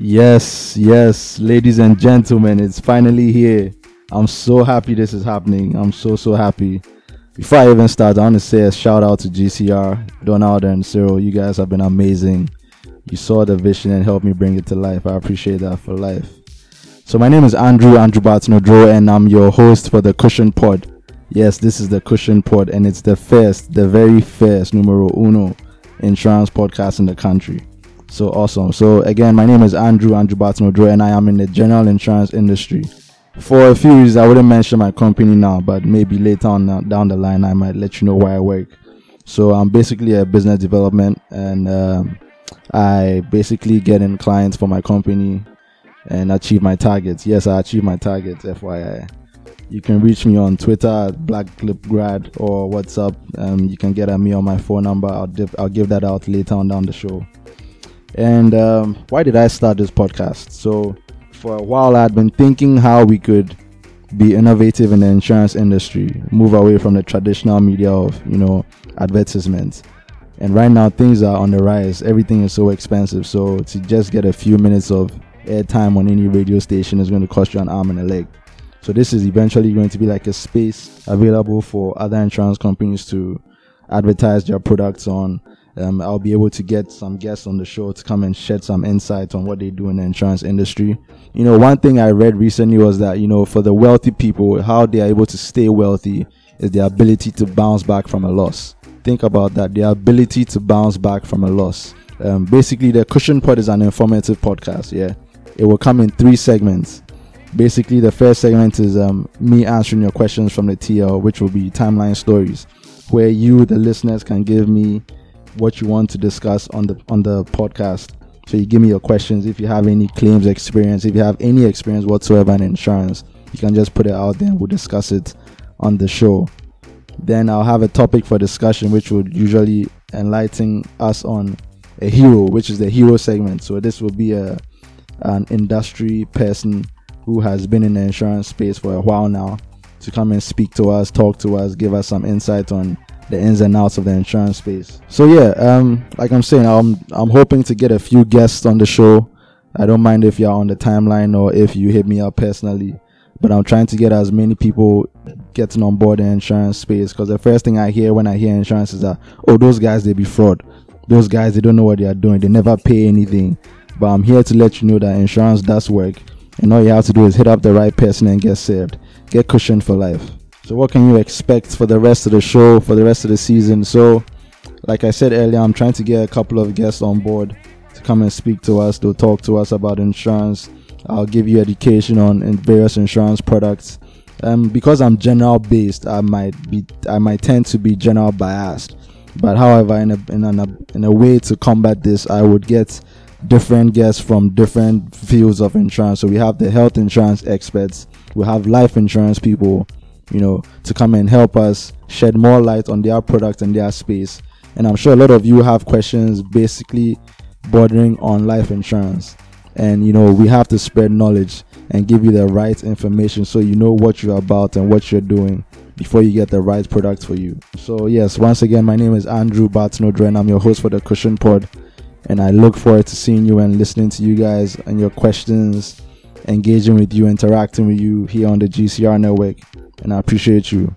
Yes, yes, ladies and gentlemen, it's finally here. I'm so happy this is happening. I'm so, so happy. Before I even start, I want to say a shout out to GCR, Donald, and Cyril. You guys have been amazing. You saw the vision and helped me bring it to life. I appreciate that for life. So, my name is Andrew, Andrew Batnodro, and I'm your host for the Cushion Pod. Yes, this is the Cushion Pod, and it's the first, the very first numero uno insurance podcast in the country. So awesome. So again, my name is Andrew Andrew Batnodro, and I am in the general insurance industry. For a few reasons, I wouldn't mention my company now, but maybe later on uh, down the line, I might let you know where I work. So I'm basically a business development, and um, I basically get in clients for my company and achieve my targets. Yes, I achieve my targets. FYI. You can reach me on Twitter at BlackClipGrad or WhatsApp. Um, you can get at me on my phone number. I'll, dip, I'll give that out later on down the show. And um, why did I start this podcast? So, for a while, I'd been thinking how we could be innovative in the insurance industry, move away from the traditional media of, you know, advertisements. And right now, things are on the rise. Everything is so expensive. So, to just get a few minutes of airtime on any radio station is going to cost you an arm and a leg. So, this is eventually going to be like a space available for other insurance companies to advertise their products on um, I'll be able to get some guests on the show to come and shed some insights on what they do in the insurance industry. You know, one thing I read recently was that, you know, for the wealthy people, how they are able to stay wealthy is their ability to bounce back from a loss. Think about that, their ability to bounce back from a loss. Um, basically, the Cushion Pod is an informative podcast, yeah. It will come in three segments. Basically, the first segment is um, me answering your questions from the TL, which will be timeline stories, where you, the listeners, can give me what you want to discuss on the on the podcast. So you give me your questions. If you have any claims experience, if you have any experience whatsoever in insurance, you can just put it out there and we'll discuss it on the show. Then I'll have a topic for discussion, which would usually enlighten us on a hero, which is the hero segment. So this will be a an industry person who has been in the insurance space for a while now to come and speak to us, talk to us, give us some insight on the ins and outs of the insurance space. So yeah, um, like I'm saying, I'm I'm hoping to get a few guests on the show. I don't mind if you're on the timeline or if you hit me up personally, but I'm trying to get as many people getting on board the insurance space because the first thing I hear when I hear insurance is that oh those guys they be fraud, those guys they don't know what they are doing, they never pay anything. But I'm here to let you know that insurance does work, and all you have to do is hit up the right person and get saved, get cushioned for life. So, what can you expect for the rest of the show, for the rest of the season? So, like I said earlier, I'm trying to get a couple of guests on board to come and speak to us, to talk to us about insurance. I'll give you education on various insurance products. Um, because I'm general based, I might be, I might tend to be general biased. But however, in a in a in a way to combat this, I would get different guests from different fields of insurance. So we have the health insurance experts, we have life insurance people, you know, to come and help us shed more light on their product and their space. And I'm sure a lot of you have questions basically bordering on life insurance. And you know, we have to spread knowledge and give you the right information so you know what you're about and what you're doing before you get the right product for you. So, yes, once again, my name is Andrew Batnodre and I'm your host for the Cushion Pod. And I look forward to seeing you and listening to you guys and your questions, engaging with you, interacting with you here on the GCR network and I appreciate you.